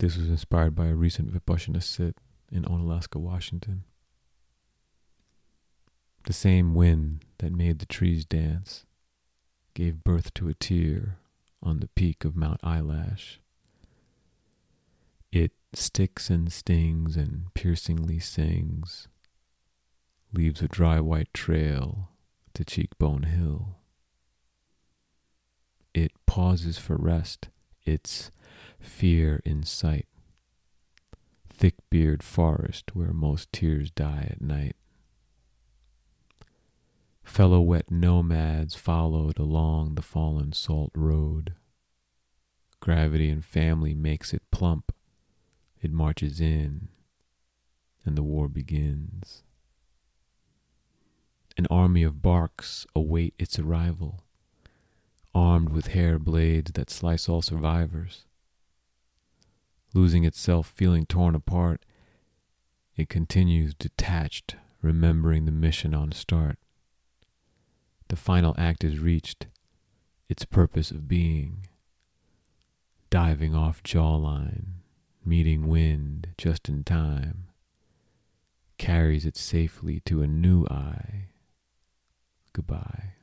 This was inspired by a recent Vipassana sit in Onalaska, Washington. The same wind that made the trees dance gave birth to a tear on the peak of Mount Eyelash. It sticks and stings and piercingly sings, leaves a dry white trail to Cheekbone Hill. It pauses for rest, its fear in sight. Thick beard forest where most tears die at night. Fellow wet nomads followed along the fallen salt road. Gravity and family makes it plump. It marches in, and the war begins. An army of barks await its arrival, armed with hair blades that slice all survivors. Losing itself, feeling torn apart, it continues detached, remembering the mission on start. The final act is reached, its purpose of being. Diving off jawline, meeting wind just in time, carries it safely to a new eye. Goodbye.